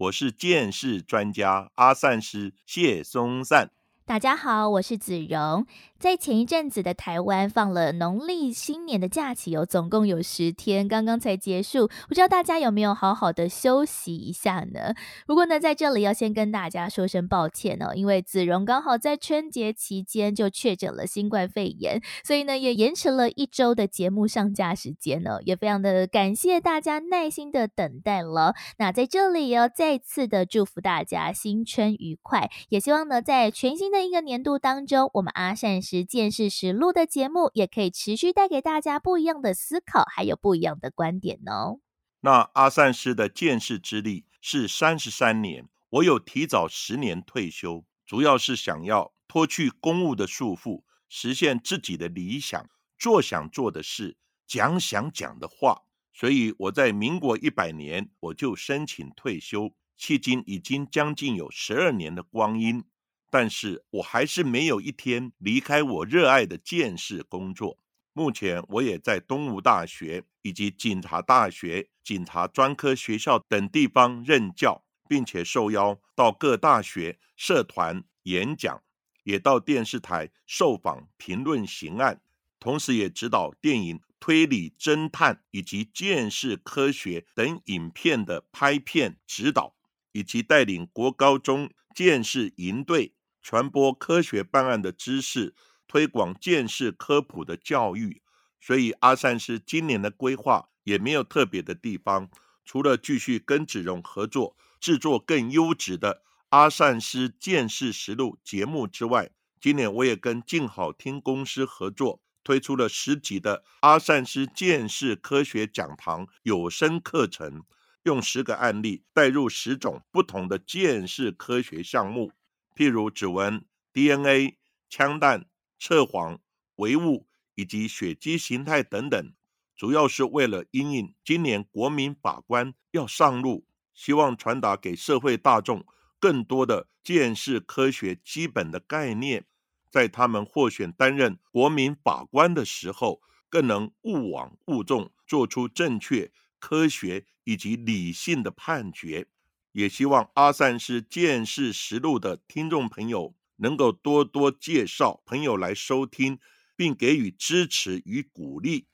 我是剑士专家阿善师谢松善。大家好，我是子荣。在前一阵子的台湾放了农历新年的假期哦，总共有十天，刚刚才结束。不知道大家有没有好好的休息一下呢？不过呢，在这里要先跟大家说声抱歉哦，因为子荣刚好在春节期间就确诊了新冠肺炎，所以呢也延迟了一周的节目上架时间呢，也非常的感谢大家耐心的等待了。那在这里也要再次的祝福大家新春愉快，也希望呢在全新的一个年度当中，我们阿善。实践是实录的节目，也可以持续带给大家不一样的思考，还有不一样的观点哦。那阿善师的见识之力是三十三年，我有提早十年退休，主要是想要脱去公务的束缚，实现自己的理想，做想做的事，讲想讲的话。所以我在民国一百年我就申请退休，迄今已经将近有十二年的光阴。但是我还是没有一天离开我热爱的建士工作。目前我也在东吴大学以及警察大学、警察专科学校等地方任教，并且受邀到各大学社团演讲，也到电视台受访评论刑案，同时也指导电影推理侦探以及剑士科学等影片的拍片指导，以及带领国高中剑士营队。传播科学办案的知识，推广见识科普的教育，所以阿善师今年的规划也没有特别的地方，除了继续跟子荣合作制作更优质的阿善师见识实录节目之外，今年我也跟静好听公司合作，推出了十集的阿善师见识科学讲堂有声课程，用十个案例带入十种不同的见识科学项目。譬如指纹、DNA、枪弹、测谎、唯物以及血迹形态等等，主要是为了因应今年国民法官要上路，希望传达给社会大众更多的见识科学基本的概念，在他们获选担任国民法官的时候，更能勿枉勿重，做出正确、科学以及理性的判决。也希望阿善是见识实录的听众朋友能够多多介绍朋友来收听，并给予支持与鼓励。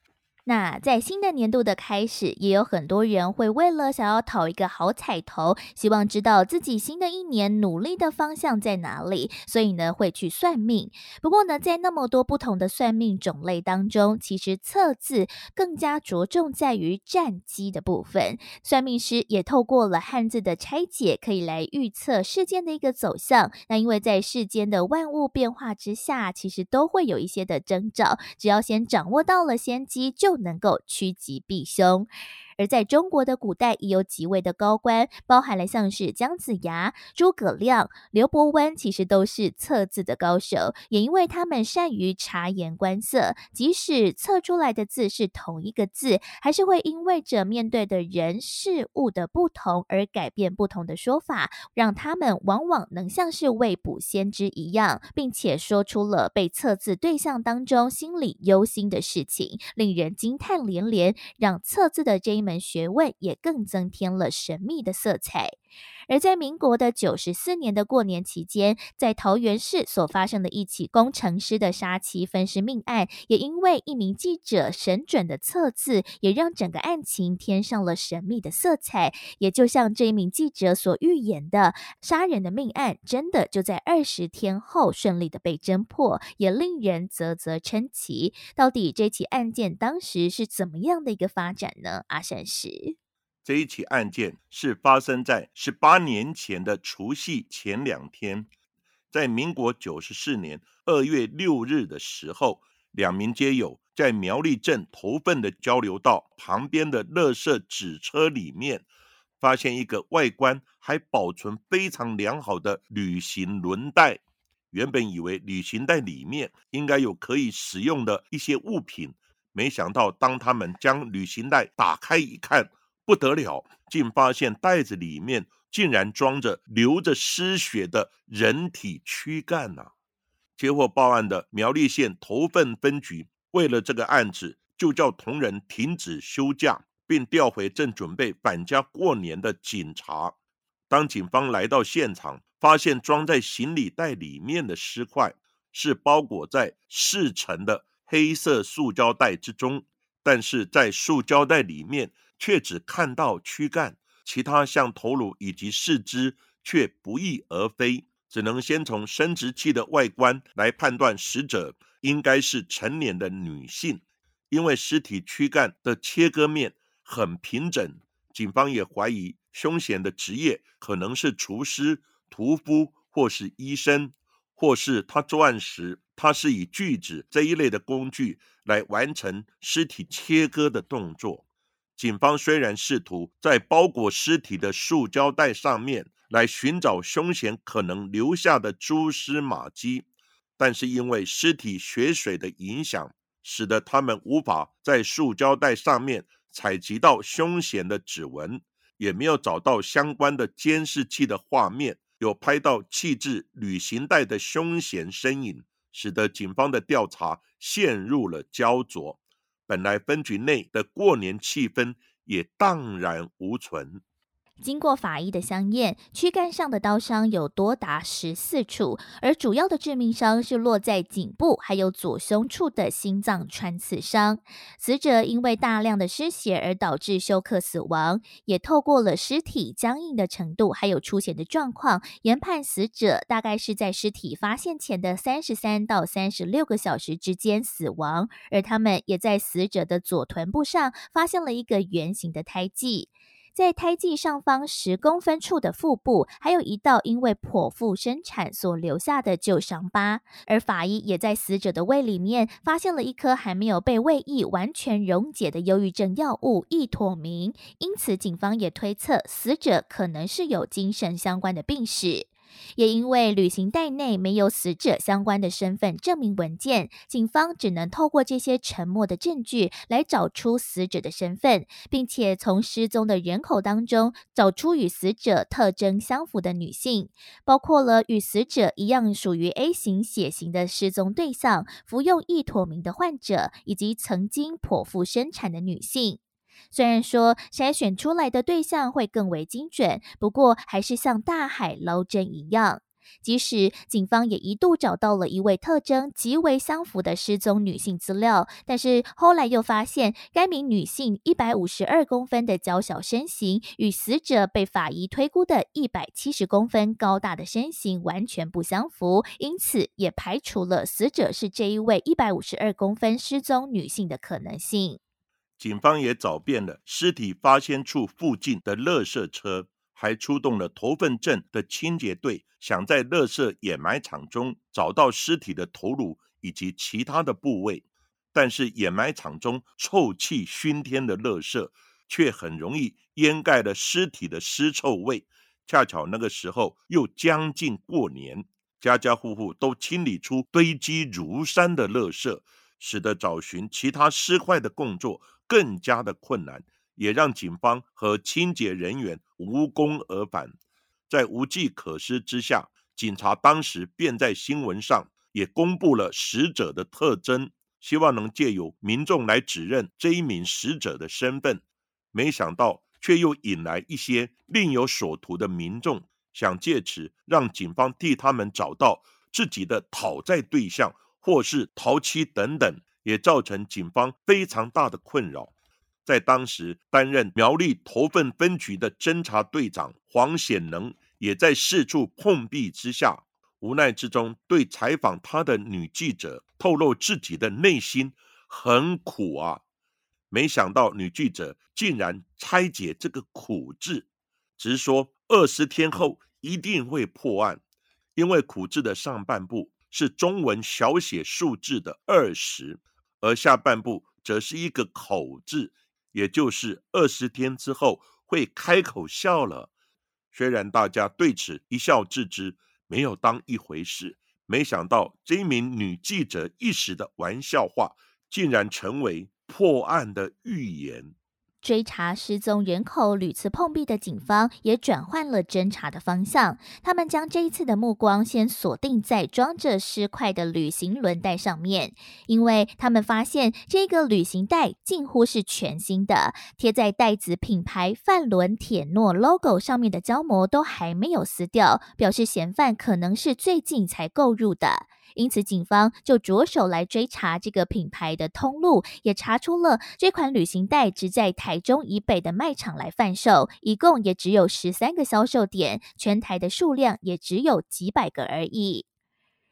那在新的年度的开始，也有很多人会为了想要讨一个好彩头，希望知道自己新的一年努力的方向在哪里，所以呢会去算命。不过呢，在那么多不同的算命种类当中，其实测字更加着重在于战机的部分。算命师也透过了汉字的拆解，可以来预测事件的一个走向。那因为在世间的万物变化之下，其实都会有一些的征兆，只要先掌握到了先机，就能够趋吉避凶。而在中国的古代，也有几位的高官，包含了像是姜子牙、诸葛亮、刘伯温，其实都是测字的高手。也因为他们善于察言观色，即使测出来的字是同一个字，还是会因为着面对的人事物的不同而改变不同的说法，让他们往往能像是未卜先知一样，并且说出了被测字对象当中心里忧心的事情，令人惊叹连连，让测字的这一。门学问也更增添了神秘的色彩。而在民国的九十四年的过年期间，在桃园市所发生的一起工程师的杀妻分尸命案，也因为一名记者神准的测字，也让整个案情添上了神秘的色彩。也就像这一名记者所预言的，杀人的命案真的就在二十天后顺利的被侦破，也令人啧啧称奇。到底这起案件当时是怎么样的一个发展呢？阿善是。这一起案件是发生在十八年前的除夕前两天，在民国九十四年二月六日的时候，两名街友在苗栗镇头份的交流道旁边的垃圾纸车里面，发现一个外观还保存非常良好的旅行轮带，原本以为旅行袋里面应该有可以使用的一些物品，没想到当他们将旅行袋打开一看，不得了，竟发现袋子里面竟然装着流着失血的人体躯干呐！接获报案的苗栗县头份分局，为了这个案子，就叫同仁停止休假，并调回正准备返家过年的警察。当警方来到现场，发现装在行李袋里面的尸块是包裹在四层的黑色塑胶袋之中，但是在塑胶袋里面却只看到躯干，其他像头颅以及四肢却不翼而飞。只能先从生殖器的外观来判断死者应该是成年的女性，因为尸体躯干的切割面很平整，警方也怀疑凶嫌的职业可能是厨师、屠夫或是医生，或是他作案时他是以锯子这一类的工具来完成尸体切割的动作。警方虽然试图在包裹尸体的塑胶袋上面。来寻找凶嫌可能留下的蛛丝马迹，但是因为尸体血水的影响，使得他们无法在塑胶袋上面采集到凶嫌的指纹，也没有找到相关的监视器的画面，有拍到弃置旅行袋的凶嫌身影，使得警方的调查陷入了焦灼。本来分局内的过年气氛也荡然无存。经过法医的相验，躯干上的刀伤有多达十四处，而主要的致命伤是落在颈部还有左胸处的心脏穿刺伤。死者因为大量的失血而导致休克死亡，也透过了尸体僵硬的程度还有出血的状况，研判死者大概是在尸体发现前的三十三到三十六个小时之间死亡。而他们也在死者的左臀部上发现了一个圆形的胎记。在胎记上方十公分处的腹部，还有一道因为剖腹生产所留下的旧伤疤。而法医也在死者的胃里面发现了一颗还没有被胃液完全溶解的忧郁症药物异妥明，因此警方也推测死者可能是有精神相关的病史。也因为旅行袋内没有死者相关的身份证明文件，警方只能透过这些沉默的证据来找出死者的身份，并且从失踪的人口当中找出与死者特征相符的女性，包括了与死者一样属于 A 型血型的失踪对象、服用异妥明的患者，以及曾经剖腹生产的女性。虽然说筛选出来的对象会更为精准，不过还是像大海捞针一样。即使警方也一度找到了一位特征极为相符的失踪女性资料，但是后来又发现该名女性一百五十二公分的娇小身形，与死者被法医推估的一百七十公分高大的身形完全不相符，因此也排除了死者是这一位一百五十二公分失踪女性的可能性。警方也找遍了尸体发现处附近的垃圾车，还出动了头份镇的清洁队，想在垃圾掩埋场中找到尸体的头颅以及其他的部位。但是掩埋场中臭气熏天的垃圾，却很容易掩盖了尸体的尸臭味。恰巧那个时候又将近过年，家家户户都清理出堆积如山的垃圾，使得找寻其他尸块的工作。更加的困难，也让警方和清洁人员无功而返。在无计可施之下，警察当时便在新闻上也公布了死者的特征，希望能借由民众来指认这一名死者的身份。没想到，却又引来一些另有所图的民众，想借此让警方替他们找到自己的讨债对象，或是逃妻等等。也造成警方非常大的困扰。在当时担任苗栗头份分局的侦查队长黄显能，也在四处碰壁之下，无奈之中对采访他的女记者透露自己的内心很苦啊。没想到女记者竟然拆解这个“苦”字，直说二十天后一定会破案，因为“苦”字的上半部是中文小写数字的二十。而下半部则是一个口字，也就是二十天之后会开口笑了。虽然大家对此一笑置之，没有当一回事，没想到这名女记者一时的玩笑话，竟然成为破案的预言。追查失踪人口屡次碰壁的警方也转换了侦查的方向。他们将这一次的目光先锁定在装着尸块的旅行轮带上面，因为他们发现这个旅行袋近乎是全新的，贴在袋子品牌范伦铁诺 logo 上面的胶膜都还没有撕掉，表示嫌犯可能是最近才购入的。因此，警方就着手来追查这个品牌的通路，也查出了这款旅行袋只在台中以北的卖场来贩售，一共也只有十三个销售点，全台的数量也只有几百个而已。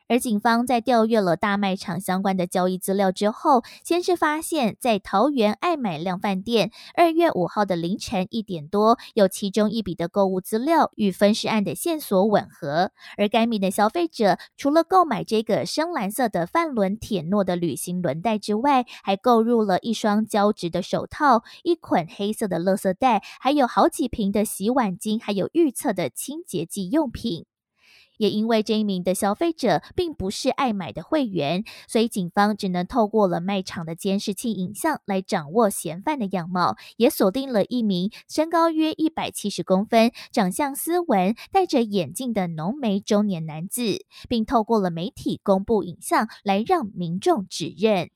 而警方在调阅了大卖场相关的交易资料之后，先是发现，在桃园爱买量饭店二月五号的凌晨一点多，有其中一笔的购物资料与分尸案的线索吻合。而该名的消费者除了购买这个深蓝色的范伦铁诺的旅行轮带之外，还购入了一双胶质的手套、一捆黑色的垃圾袋，还有好几瓶的洗碗巾，还有预测的清洁剂用品。也因为这一名的消费者并不是爱买的会员，所以警方只能透过了卖场的监视器影像来掌握嫌犯的样貌，也锁定了一名身高约一百七十公分、长相斯文、戴着眼镜的浓眉中年男子，并透过了媒体公布影像来让民众指认。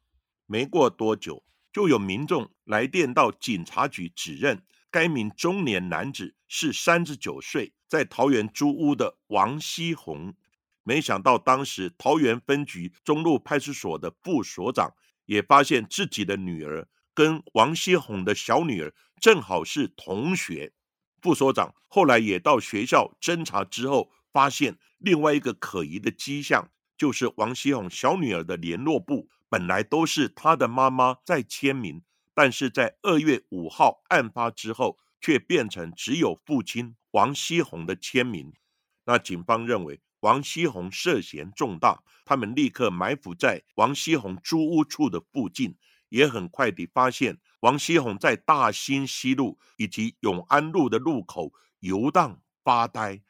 没过多久，就有民众来电到警察局指认该名中年男子是三十九岁。在桃园租屋的王希红，没想到当时桃园分局中路派出所的副所长也发现自己的女儿跟王希红的小女儿正好是同学。副所长后来也到学校侦查之后，发现另外一个可疑的迹象，就是王希红小女儿的联络簿本来都是她的妈妈在签名，但是在二月五号案发之后。却变成只有父亲王希红的签名。那警方认为王希红涉嫌重大，他们立刻埋伏在王希红租屋处的附近，也很快地发现王希红在大兴西路以及永安路的路口游荡发呆。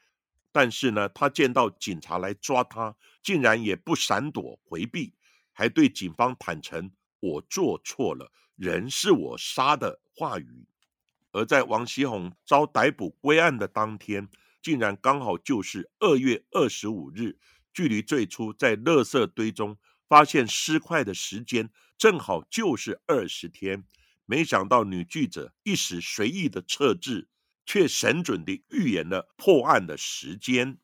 但是呢，他见到警察来抓他，竟然也不闪躲回避，还对警方坦诚：“我做错了，人是我杀的。”话语。而在王希红遭逮捕归案的当天，竟然刚好就是二月二十五日，距离最初在垃圾堆中发现尸块的时间，正好就是二十天。没想到女记者一时随意的测字，却神准地预言了破案的时间。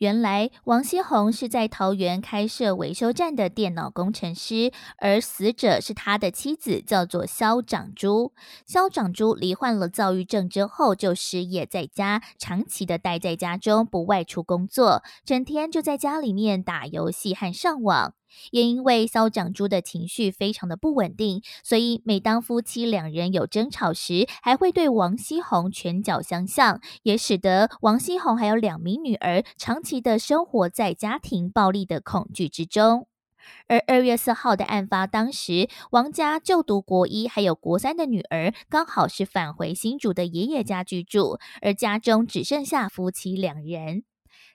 原来王希红是在桃园开设维修站的电脑工程师，而死者是他的妻子，叫做肖长珠。肖长珠罹患了躁郁症之后，就失业在家，长期的待在家中，不外出工作，整天就在家里面打游戏和上网。也因为肖长珠的情绪非常的不稳定，所以每当夫妻两人有争吵时，还会对王希红拳脚相向，也使得王希红还有两名女儿长期的生活在家庭暴力的恐惧之中。而二月四号的案发当时，王家就读国一还有国三的女儿刚好是返回新竹的爷爷家居住，而家中只剩下夫妻两人。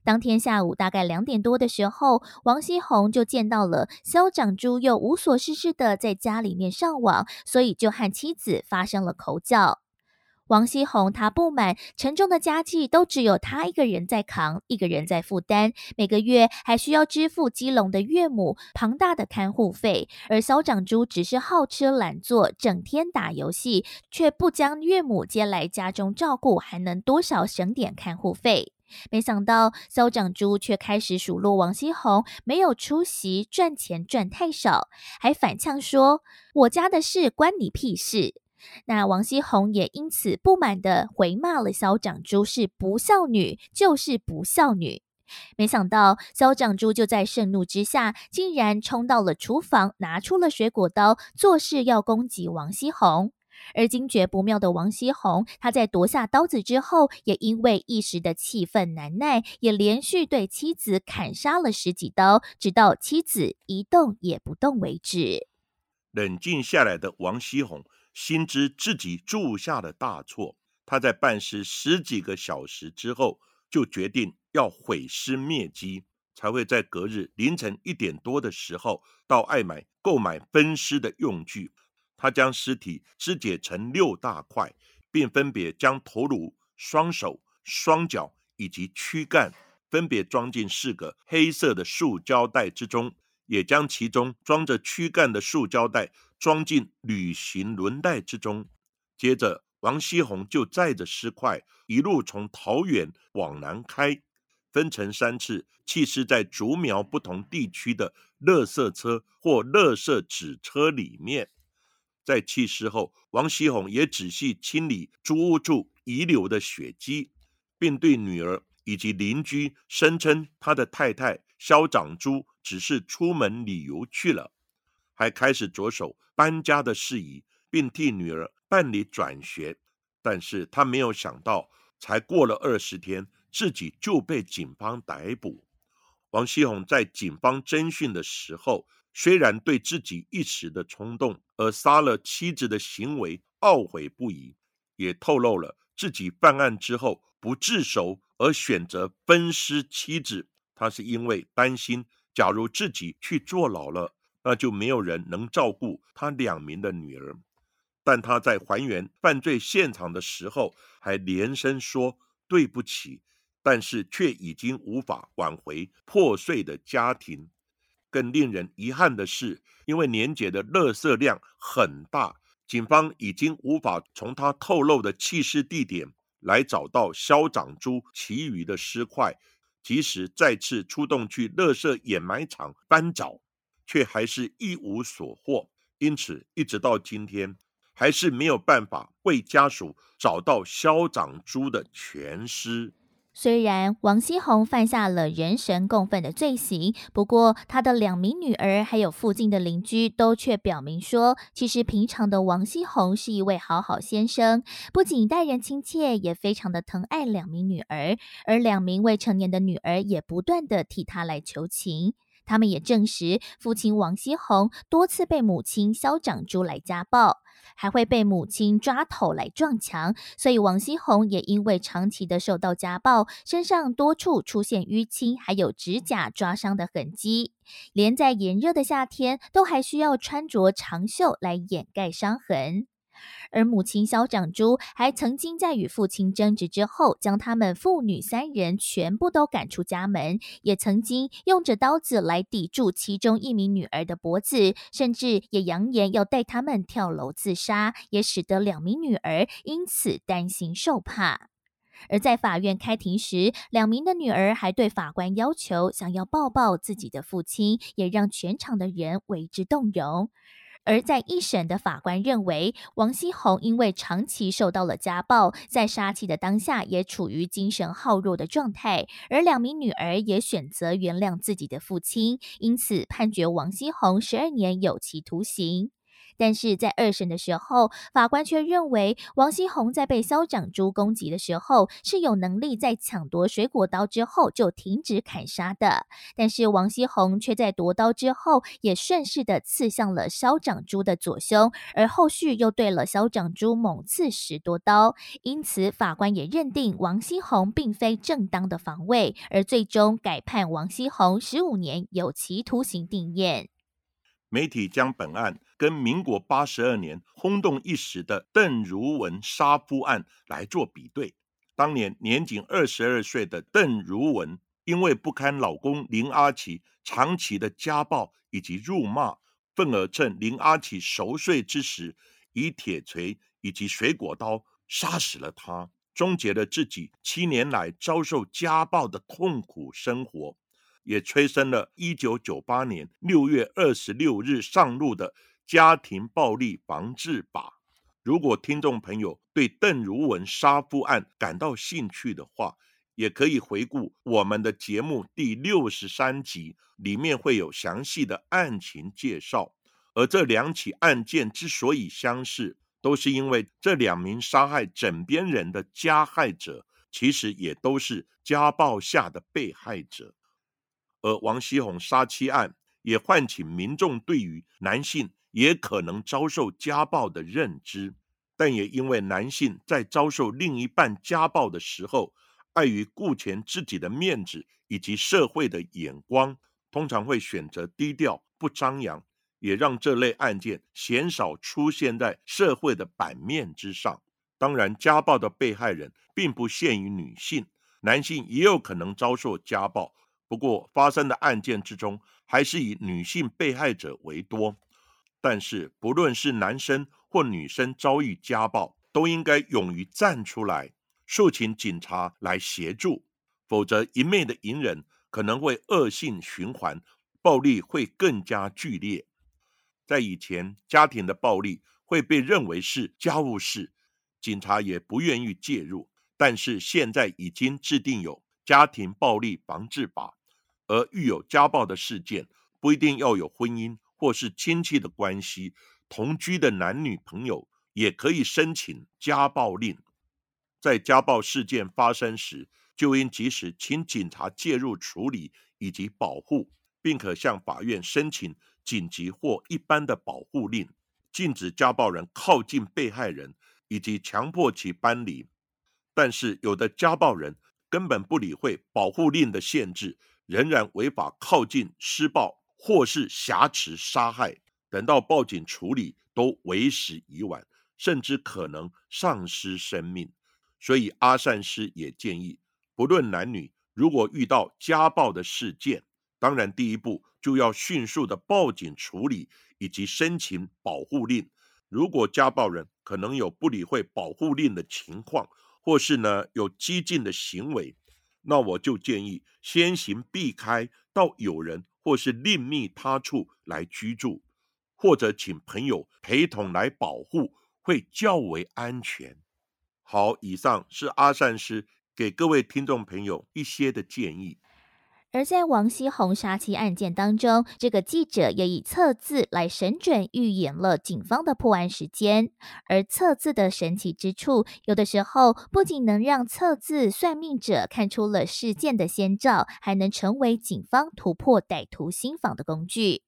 当天下午大概两点多的时候，王锡红就见到了肖长珠又无所事事的在家里面上网，所以就和妻子发生了口角。王锡红他不满沉重的家计都只有他一个人在扛，一个人在负担，每个月还需要支付基隆的岳母庞大的看护费，而肖长珠只是好吃懒做，整天打游戏，却不将岳母接来家中照顾，还能多少省点看护费？没想到肖长珠却开始数落王希红没有出息，赚钱赚太少，还反呛说：“我家的事关你屁事。”那王希红也因此不满的回骂了肖长珠是不孝女，就是不孝女。没想到肖长珠就在盛怒之下，竟然冲到了厨房，拿出了水果刀，做事要攻击王希红。而惊觉不妙的王希红，他在夺下刀子之后，也因为一时的气愤难耐，也连续对妻子砍杀了十几刀，直到妻子一动也不动为止。冷静下来的王希红，心知自己铸下了大错，他在办事十几个小时之后，就决定要毁尸灭迹。才会在隔日凌晨一点多的时候到爱买购买分尸的用具。他将尸体肢解成六大块，并分别将头颅、双手、双脚以及躯干分别装进四个黑色的塑胶袋之中，也将其中装着躯干的塑胶袋装进旅行轮袋之中。接着，王锡红就载着尸块一路从桃园往南开，分成三次弃尸在竹苗不同地区的垃圾车或垃圾纸车里面。在去世后，王锡红也仔细清理租屋处遗留的血迹，并对女儿以及邻居声称他的太太肖长珠只是出门旅游去了，还开始着手搬家的事宜，并替女儿办理转学。但是他没有想到，才过了二十天，自己就被警方逮捕。王锡红在警方侦讯的时候。虽然对自己一时的冲动而杀了妻子的行为懊悔不已，也透露了自己犯案之后不自首而选择分尸妻子，他是因为担心，假如自己去坐牢了，那就没有人能照顾他两名的女儿。但他在还原犯罪现场的时候，还连声说对不起，但是却已经无法挽回破碎的家庭。更令人遗憾的是，因为年节的垃圾量很大，警方已经无法从他透露的弃尸地点来找到肖长珠其余的尸块。即使再次出动去垃圾掩埋场翻找，却还是一无所获。因此，一直到今天，还是没有办法为家属找到肖长珠的全尸。虽然王锡红犯下了人神共愤的罪行，不过他的两名女儿还有附近的邻居都却表明说，其实平常的王锡红是一位好好先生，不仅待人亲切，也非常的疼爱两名女儿，而两名未成年的女儿也不断的替他来求情。他们也证实，父亲王锡宏多次被母亲肖长珠来家暴。还会被母亲抓头来撞墙，所以王锡宏也因为长期的受到家暴，身上多处出现淤青，还有指甲抓伤的痕迹，连在炎热的夏天都还需要穿着长袖来掩盖伤痕。而母亲肖长珠还曾经在与父亲争执之后，将他们父女三人全部都赶出家门，也曾经用着刀子来抵住其中一名女儿的脖子，甚至也扬言要带他们跳楼自杀，也使得两名女儿因此担心受怕。而在法院开庭时，两名的女儿还对法官要求想要抱抱自己的父亲，也让全场的人为之动容。而在一审的法官认为，王锡红因为长期受到了家暴，在杀妻的当下也处于精神耗弱的状态，而两名女儿也选择原谅自己的父亲，因此判决王锡红十二年有期徒刑。但是在二审的时候，法官却认为王锡红在被肖长珠攻击的时候是有能力在抢夺水果刀之后就停止砍杀的。但是王锡红却在夺刀之后也顺势的刺向了肖长珠的左胸，而后续又对了肖长珠猛刺十多刀。因此，法官也认定王锡红并非正当的防卫，而最终改判王锡红十五年有期徒刑定验。媒体将本案跟民国八十二年轰动一时的邓如文杀夫案来做比对。当年年仅二十二岁的邓如文，因为不堪老公林阿奇长期的家暴以及辱骂，愤而趁林阿奇熟睡之时，以铁锤以及水果刀杀死了他，终结了自己七年来遭受家暴的痛苦生活。也催生了1998年6月26日上路的家庭暴力防治法。如果听众朋友对邓如文杀夫案感到兴趣的话，也可以回顾我们的节目第六十三集，里面会有详细的案情介绍。而这两起案件之所以相似，都是因为这两名杀害枕边人的加害者，其实也都是家暴下的被害者。而王锡红杀妻案也唤起民众对于男性也可能遭受家暴的认知，但也因为男性在遭受另一半家暴的时候，碍于顾全自己的面子以及社会的眼光，通常会选择低调不张扬，也让这类案件鲜少出现在社会的版面之上。当然，家暴的被害人并不限于女性，男性也有可能遭受家暴。不过，发生的案件之中，还是以女性被害者为多。但是，不论是男生或女生遭遇家暴，都应该勇于站出来，诉请警察来协助，否则一昧的隐忍可能会恶性循环，暴力会更加剧烈。在以前，家庭的暴力会被认为是家务事。警察也不愿意介入，但是现在已经制定有家庭暴力防治法，而遇有家暴的事件，不一定要有婚姻或是亲戚的关系，同居的男女朋友也可以申请家暴令。在家暴事件发生时，就应及时请警察介入处理以及保护，并可向法院申请紧急或一般的保护令，禁止家暴人靠近被害人。以及强迫其搬离，但是有的家暴人根本不理会保护令的限制，仍然违法靠近施暴或是挟持杀害，等到报警处理都为时已晚，甚至可能丧失生命。所以阿善师也建议，不论男女，如果遇到家暴的事件，当然第一步就要迅速的报警处理，以及申请保护令。如果家暴人可能有不理会保护令的情况，或是呢有激进的行为，那我就建议先行避开到有人或是另觅他处来居住，或者请朋友陪同来保护，会较为安全。好，以上是阿善师给各位听众朋友一些的建议。而在王熙红杀妻案件当中，这个记者也以测字来神准预言了警方的破案时间。而测字的神奇之处，有的时候不仅能让测字算命者看出了事件的先兆，还能成为警方突破歹徒心防的工具。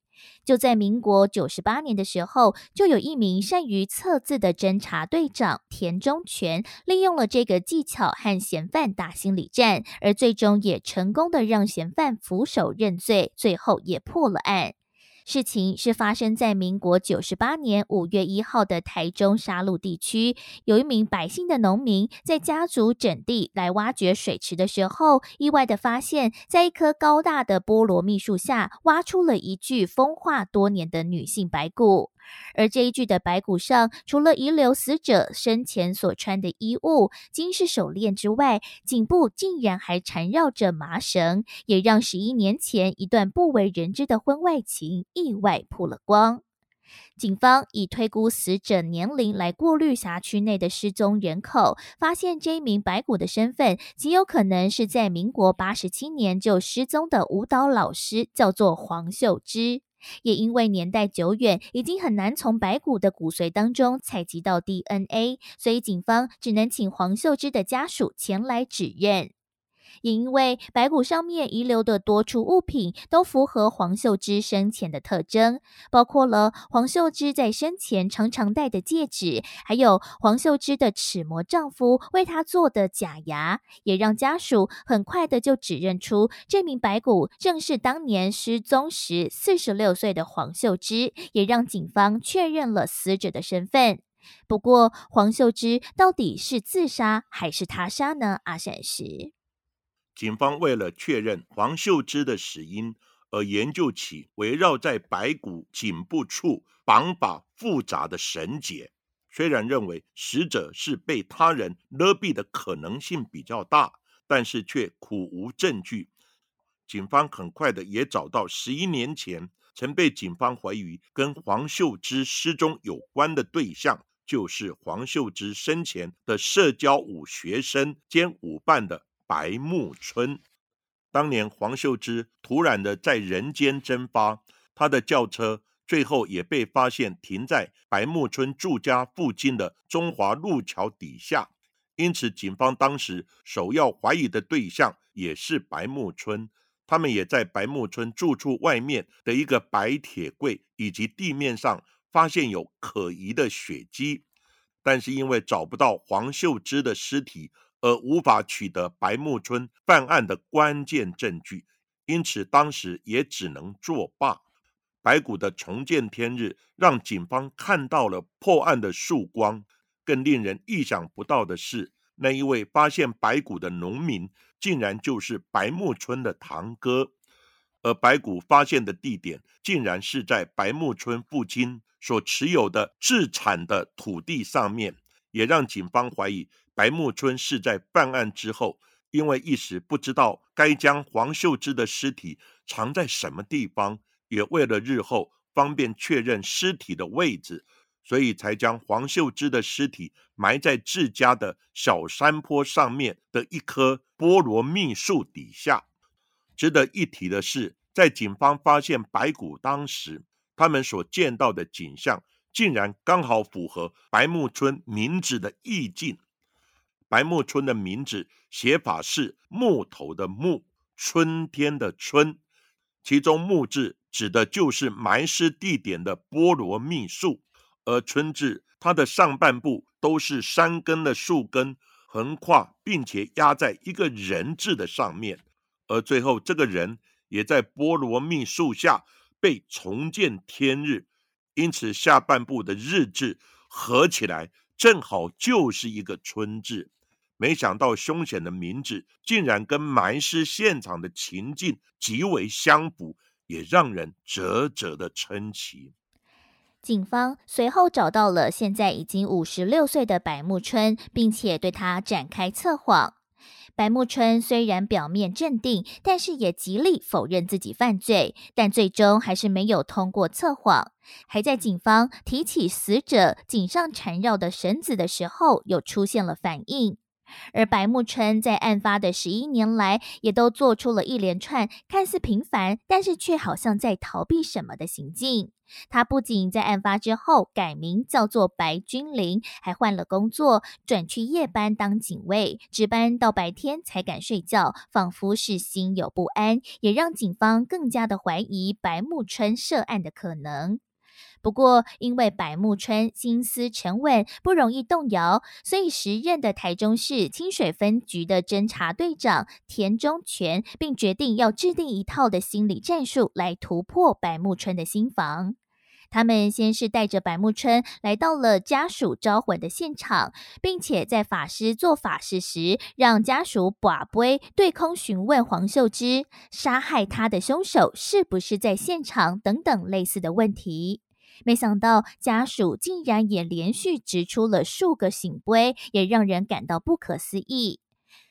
就在民国九十八年的时候，就有一名善于测字的侦查队长田中全，利用了这个技巧和嫌犯打心理战，而最终也成功的让嫌犯俯首认罪，最后也破了案。事情是发生在民国九十八年五月一号的台中沙鹿地区，有一名百姓的农民在家族整地来挖掘水池的时候，意外的发现，在一棵高大的菠萝蜜树下，挖出了一具风化多年的女性白骨。而这一具的白骨上，除了遗留死者生前所穿的衣物、金饰手链之外，颈部竟然还缠绕着麻绳，也让十一年前一段不为人知的婚外情意外曝了光。警方以推估死者年龄来过滤辖区内的失踪人口，发现这一名白骨的身份极有可能是在民国八十七年就失踪的舞蹈老师，叫做黄秀芝。也因为年代久远，已经很难从白骨的骨髓当中采集到 DNA，所以警方只能请黄秀芝的家属前来指认。也因为白骨上面遗留的多处物品都符合黄秀芝生前的特征，包括了黄秀芝在生前常常戴的戒指，还有黄秀芝的齿模丈夫为她做的假牙，也让家属很快的就指认出这名白骨正是当年失踪时四十六岁的黄秀芝，也让警方确认了死者的身份。不过，黄秀芝到底是自杀还是他杀呢？阿闪石。警方为了确认黄秀芝的死因，而研究起围绕在白骨颈部处绑法复杂的绳结。虽然认为死者是被他人勒毙的可能性比较大，但是却苦无证据。警方很快的也找到十一年前曾被警方怀疑跟黄秀芝失踪有关的对象，就是黄秀芝生前的社交舞学生兼舞伴的。白木村，当年黄秀芝突然的在人间蒸发，她的轿车最后也被发现停在白木村住家附近的中华路桥底下，因此警方当时首要怀疑的对象也是白木村。他们也在白木村住处外面的一个白铁柜以及地面上发现有可疑的血迹，但是因为找不到黄秀芝的尸体。而无法取得白木村犯案的关键证据，因此当时也只能作罢。白骨的重见天日，让警方看到了破案的曙光。更令人意想不到的是，那一位发现白骨的农民，竟然就是白木村的堂哥。而白骨发现的地点，竟然是在白木村父亲所持有的自产的土地上面，也让警方怀疑白木村是在犯案之后，因为一时不知道该将黄秀芝的尸体藏在什么地方，也为了日后方便确认尸体的位置，所以才将黄秀芝的尸体埋在自家的小山坡上面的一棵菠萝蜜树底下。值得一提的是，在警方发现白骨当时，他们所见到的景象竟然刚好符合白木村名字的意境。白木村的名字写法是木头的木，春天的春，其中木字指的就是埋尸地点的菠萝蜜树，而春字它的上半部都是三根的树根横跨，并且压在一个人字的上面。而最后，这个人也在菠萝蜜树下被重见天日，因此下半部的日字合起来正好就是一个春字。没想到凶险的名字竟然跟埋尸现场的情境极为相符，也让人啧啧的称奇。警方随后找到了现在已经五十六岁的白木春，并且对他展开测谎。白木春虽然表面镇定，但是也极力否认自己犯罪，但最终还是没有通过测谎，还在警方提起死者颈上缠绕的绳子的时候，又出现了反应。而白木春在案发的十一年来，也都做出了一连串看似平凡，但是却好像在逃避什么的行径。他不仅在案发之后改名叫做白君林，还换了工作，转去夜班当警卫，值班到白天才敢睡觉，仿佛是心有不安，也让警方更加的怀疑白木春涉案的可能。不过，因为白木春心思沉稳，不容易动摇，所以时任的台中市清水分局的侦查队长田中全，并决定要制定一套的心理战术来突破白木春的心防。他们先是带着白木春来到了家属招魂的现场，并且在法师做法事时，让家属把杯对空询问黄秀芝杀害他的凶手是不是在现场等等类似的问题。没想到家属竟然也连续指出了数个醒杯，也让人感到不可思议。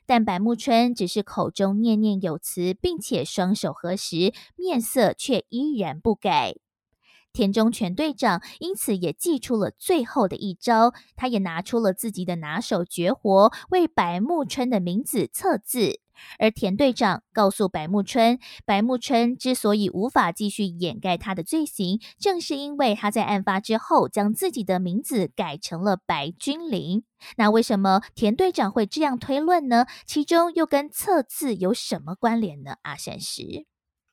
但白木春只是口中念念有词，并且双手合十，面色却依然不改。田中全队长因此也祭出了最后的一招，他也拿出了自己的拿手绝活，为白木春的名字测字。而田队长告诉白木春，白木春之所以无法继续掩盖他的罪行，正是因为他在案发之后将自己的名字改成了白君林。那为什么田队长会这样推论呢？其中又跟测字有什么关联呢？阿善石，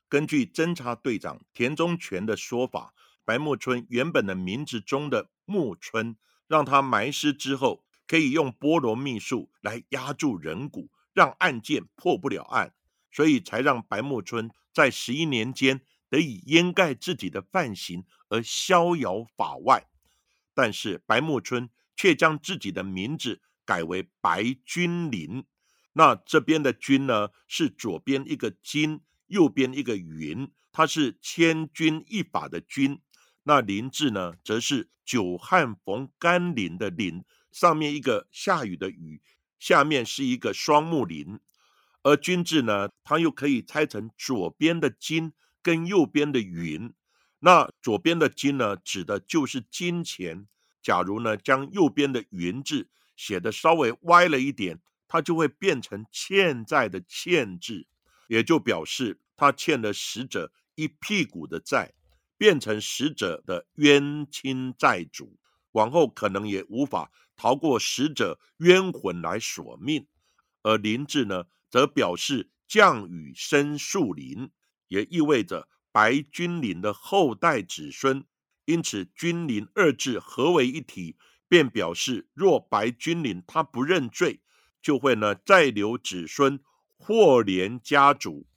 根据侦查队长田中全的说法，白木春原本的名字中的木春，让他埋尸之后可以用菠萝蜜树来压住人骨。让案件破不了案，所以才让白木春在十一年间得以掩盖自己的犯行而逍遥法外。但是白木春却将自己的名字改为白君林。那这边的君呢，是左边一个金，右边一个云，它是千钧一发的钧。那林字呢，则是久旱逢甘霖的霖，上面一个下雨的雨。下面是一个双木林，而君字呢，它又可以拆成左边的金跟右边的云。那左边的金呢，指的就是金钱。假如呢，将右边的云字写的稍微歪了一点，它就会变成欠债的欠字，也就表示他欠了死者一屁股的债，变成死者的冤亲债主。往后可能也无法逃过死者冤魂来索命，而林志呢，则表示降雨生树林，也意味着白君临的后代子孙。因此，君临二字合为一体，便表示若白君临他不认罪，就会呢再留子孙，祸连家族。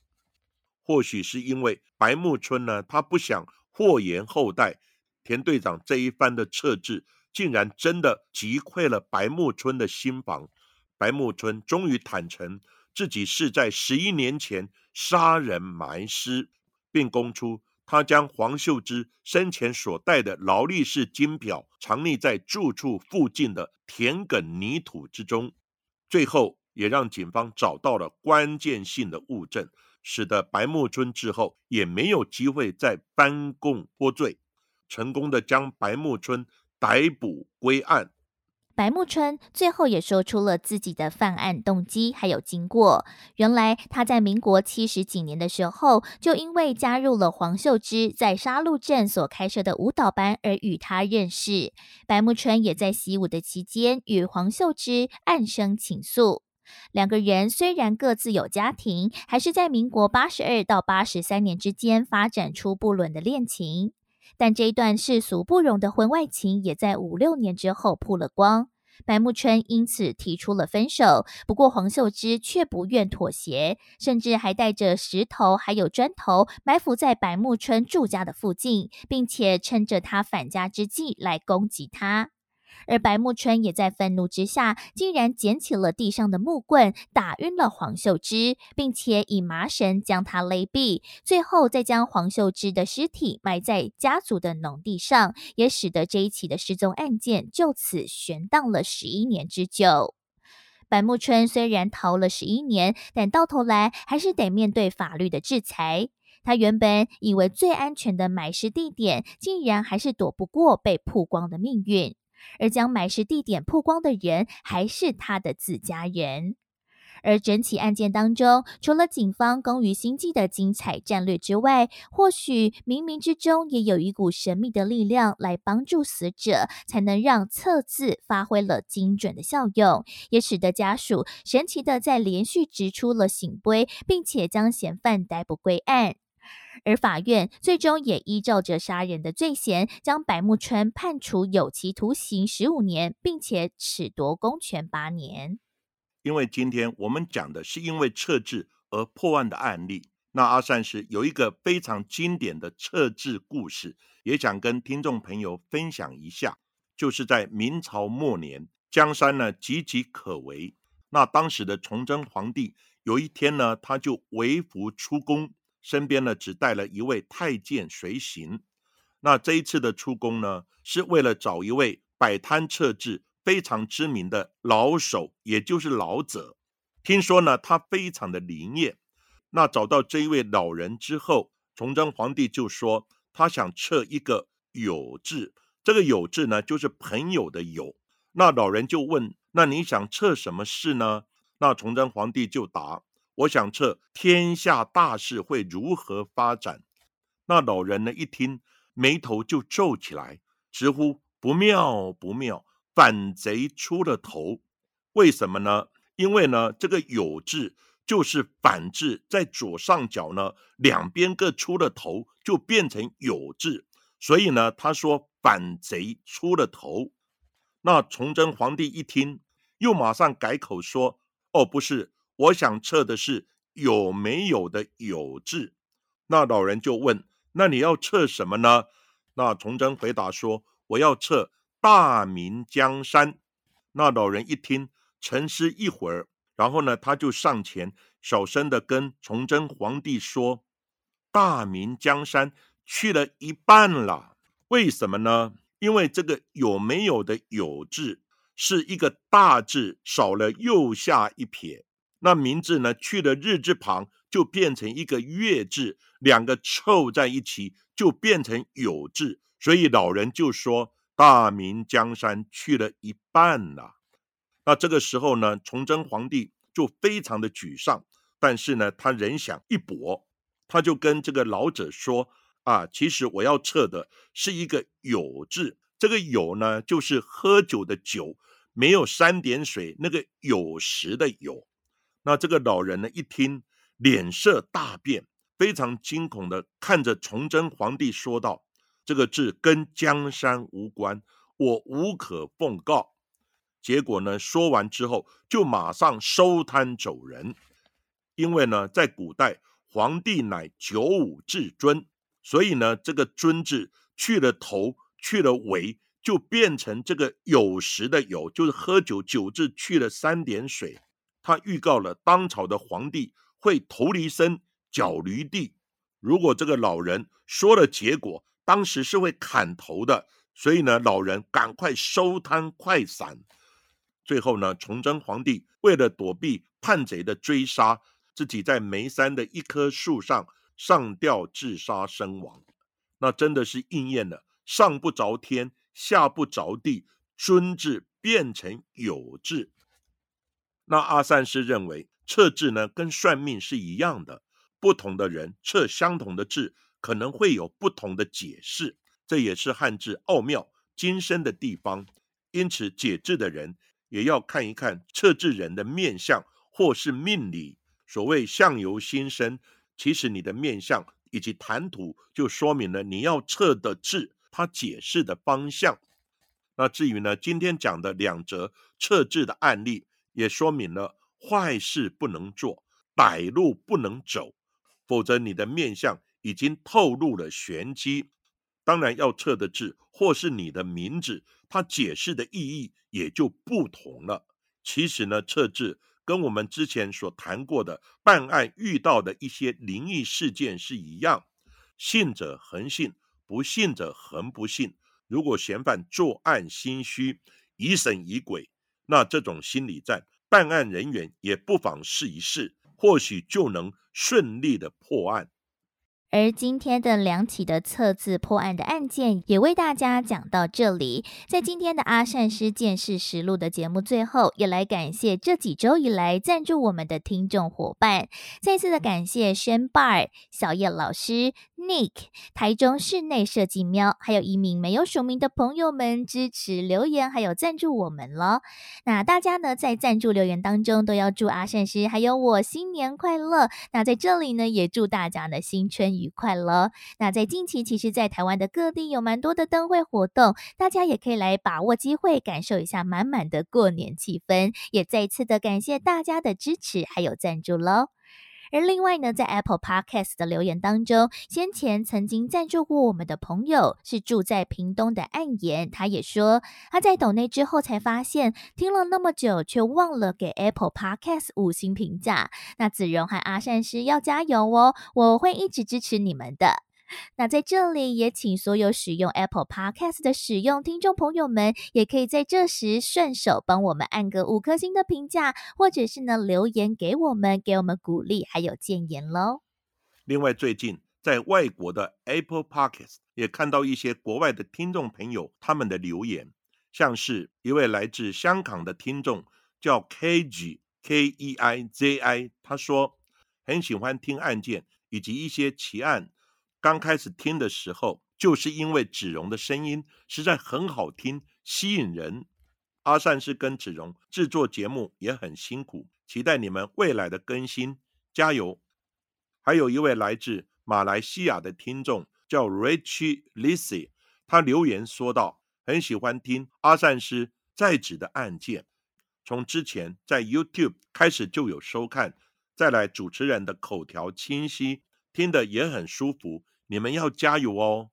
或许是因为白木村呢，他不想祸延后代。田队长这一番的撤治，竟然真的击溃了白木村的心防。白木村终于坦诚自己是在十一年前杀人埋尸，并供出他将黄秀芝生前所戴的劳力士金表藏匿在住处附近的田埂泥土之中。最后，也让警方找到了关键性的物证。使得白木村之后也没有机会再翻供脱罪，成功的将白木村逮捕归案。白木村最后也说出了自己的犯案动机还有经过。原来他在民国七十几年的时候，就因为加入了黄秀芝在沙鹿镇所开设的舞蹈班而与他认识。白木村也在习武的期间与黄秀芝暗生情愫。两个人虽然各自有家庭，还是在民国八十二到八十三年之间发展出不伦的恋情。但这一段世俗不容的婚外情，也在五六年之后曝了光。白木春因此提出了分手，不过黄秀芝却不愿妥协，甚至还带着石头还有砖头埋伏在白木春住家的附近，并且趁着他返家之际来攻击他。而白木春也在愤怒之下，竟然捡起了地上的木棍，打晕了黄秀芝，并且以麻绳将她勒毙，最后再将黄秀芝的尸体埋在家族的农地上，也使得这一起的失踪案件就此悬荡了十一年之久。白木春虽然逃了十一年，但到头来还是得面对法律的制裁。他原本以为最安全的埋尸地点，竟然还是躲不过被曝光的命运。而将埋尸地点曝光的人还是他的自家人。而整起案件当中，除了警方工于心计的精彩战略之外，或许冥冥之中也有一股神秘的力量来帮助死者，才能让测字发挥了精准的效用，也使得家属神奇的在连续执出了醒杯，并且将嫌犯逮捕归案。而法院最终也依照着杀人的罪嫌，将白木春判处有期徒刑十五年，并且褫夺公权八年。因为今天我们讲的是因为撤治而破案的案例，那阿善师有一个非常经典的撤治故事，也想跟听众朋友分享一下。就是在明朝末年，江山呢岌岌可危，那当时的崇祯皇帝有一天呢，他就微服出宫。身边呢只带了一位太监随行，那这一次的出宫呢，是为了找一位摆摊测字非常知名的老手，也就是老者。听说呢他非常的灵验。那找到这一位老人之后，崇祯皇帝就说他想测一个有字，这个有字呢就是朋友的友。那老人就问：那你想测什么事呢？那崇祯皇帝就答。我想测天下大事会如何发展。那老人呢？一听，眉头就皱起来，直呼不妙不妙，反贼出了头。为什么呢？因为呢，这个有字就是反字，在左上角呢，两边各出了头，就变成有字。所以呢，他说反贼出了头。那崇祯皇帝一听，又马上改口说：“哦，不是。”我想测的是有没有的有字，那老人就问：“那你要测什么呢？”那崇祯回答说：“我要测大明江山。”那老人一听，沉思一会儿，然后呢，他就上前小声的跟崇祯皇帝说：“大明江山去了一半了，为什么呢？因为这个有没有的有字是一个大字，少了右下一撇。”那名字呢？去了日字旁，就变成一个月字，两个凑在一起就变成有字。所以老人就说：“大明江山去了一半了。”那这个时候呢，崇祯皇帝就非常的沮丧，但是呢，他仍想一搏，他就跟这个老者说：“啊，其实我要测的是一个有字，这个有呢，就是喝酒的酒，没有三点水，那个有时的有。”那这个老人呢，一听脸色大变，非常惊恐的看着崇祯皇帝说道：“这个字跟江山无关，我无可奉告。”结果呢，说完之后就马上收摊走人。因为呢，在古代，皇帝乃九五至尊，所以呢，这个尊字去了头，去了尾，就变成这个酉时的酉，就是喝酒酒字去了三点水。他预告了当朝的皇帝会头离身，脚离地。如果这个老人说了结果，当时是会砍头的，所以呢，老人赶快收摊快散。最后呢，崇祯皇帝为了躲避叛贼的追杀，自己在眉山的一棵树上上吊自杀身亡。那真的是应验了“上不着天，下不着地，尊字变成有字”。那阿善师认为测字呢，跟算命是一样的，不同的人测相同的字。可能会有不同的解释，这也是汉字奥妙精深的地方。因此，解字的人也要看一看测字人的面相或是命理。所谓相由心生，其实你的面相以及谈吐就说明了你要测的字，它解释的方向。那至于呢，今天讲的两则测字的案例，也说明了坏事不能做，歹路不能走，否则你的面相。已经透露了玄机，当然要测的字或是你的名字，它解释的意义也就不同了。其实呢，测字跟我们之前所谈过的办案遇到的一些灵异事件是一样，信者恒信，不信者恒不信。如果嫌犯作案心虚，疑神疑鬼，那这种心理战，办案人员也不妨试一试，或许就能顺利的破案。而今天的两起的测字破案的案件也为大家讲到这里。在今天的阿善师见识实录的节目最后，也来感谢这几周以来赞助我们的听众伙伴。再次的感谢 Shan Bar、小叶老师、Nick、台中室内设计喵，还有一名没有署名的朋友们支持留言，还有赞助我们了。那大家呢，在赞助留言当中都要祝阿善师还有我新年快乐。那在这里呢，也祝大家的新春。愉快了。那在近期，其实，在台湾的各地有蛮多的灯会活动，大家也可以来把握机会，感受一下满满的过年气氛。也再一次的感谢大家的支持还有赞助喽。而另外呢，在 Apple Podcast 的留言当中，先前曾经赞助过我们的朋友是住在屏东的岸言，他也说他在抖内之后才发现，听了那么久却忘了给 Apple Podcast 五星评价。那子荣和阿善师要加油哦，我会一直支持你们的。那在这里也请所有使用 Apple Podcast 的使用听众朋友们，也可以在这时顺手帮我们按个五颗星的评价，或者是呢留言给我们，给我们鼓励还有建言喽。另外，最近在外国的 Apple Podcast 也看到一些国外的听众朋友他们的留言，像是一位来自香港的听众叫 K G K E I Z I，他说很喜欢听案件以及一些奇案。刚开始听的时候，就是因为子荣的声音实在很好听，吸引人。阿善是跟子荣制作节目也很辛苦，期待你们未来的更新，加油！还有一位来自马来西亚的听众叫 Richie Lissy，他留言说道：“很喜欢听阿善师在职的案件，从之前在 YouTube 开始就有收看，再来主持人的口条清晰，听得也很舒服。”你们要加油哦！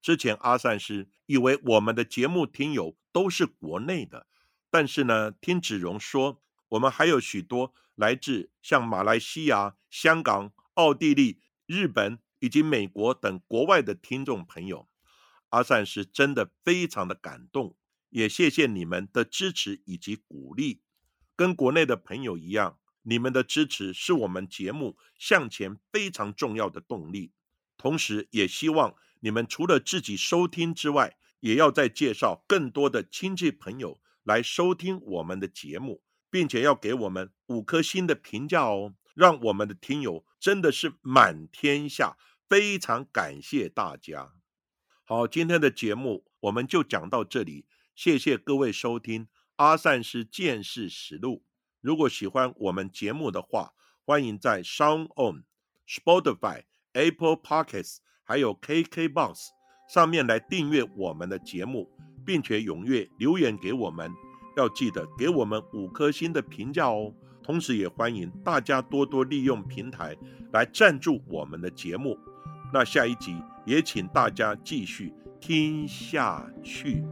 之前阿善师以为我们的节目听友都是国内的，但是呢，听子荣说，我们还有许多来自像马来西亚、香港、奥地利、日本以及美国等国外的听众朋友。阿善师真的非常的感动，也谢谢你们的支持以及鼓励。跟国内的朋友一样，你们的支持是我们节目向前非常重要的动力。同时，也希望你们除了自己收听之外，也要再介绍更多的亲戚朋友来收听我们的节目，并且要给我们五颗星的评价哦，让我们的听友真的是满天下。非常感谢大家。好，今天的节目我们就讲到这里，谢谢各位收听阿善师见识实录。如果喜欢我们节目的话，欢迎在 Sound On Spotify。Apple Podcasts 还有 KKBox 上面来订阅我们的节目，并且踊跃留言给我们，要记得给我们五颗星的评价哦。同时，也欢迎大家多多利用平台来赞助我们的节目。那下一集也请大家继续听下去。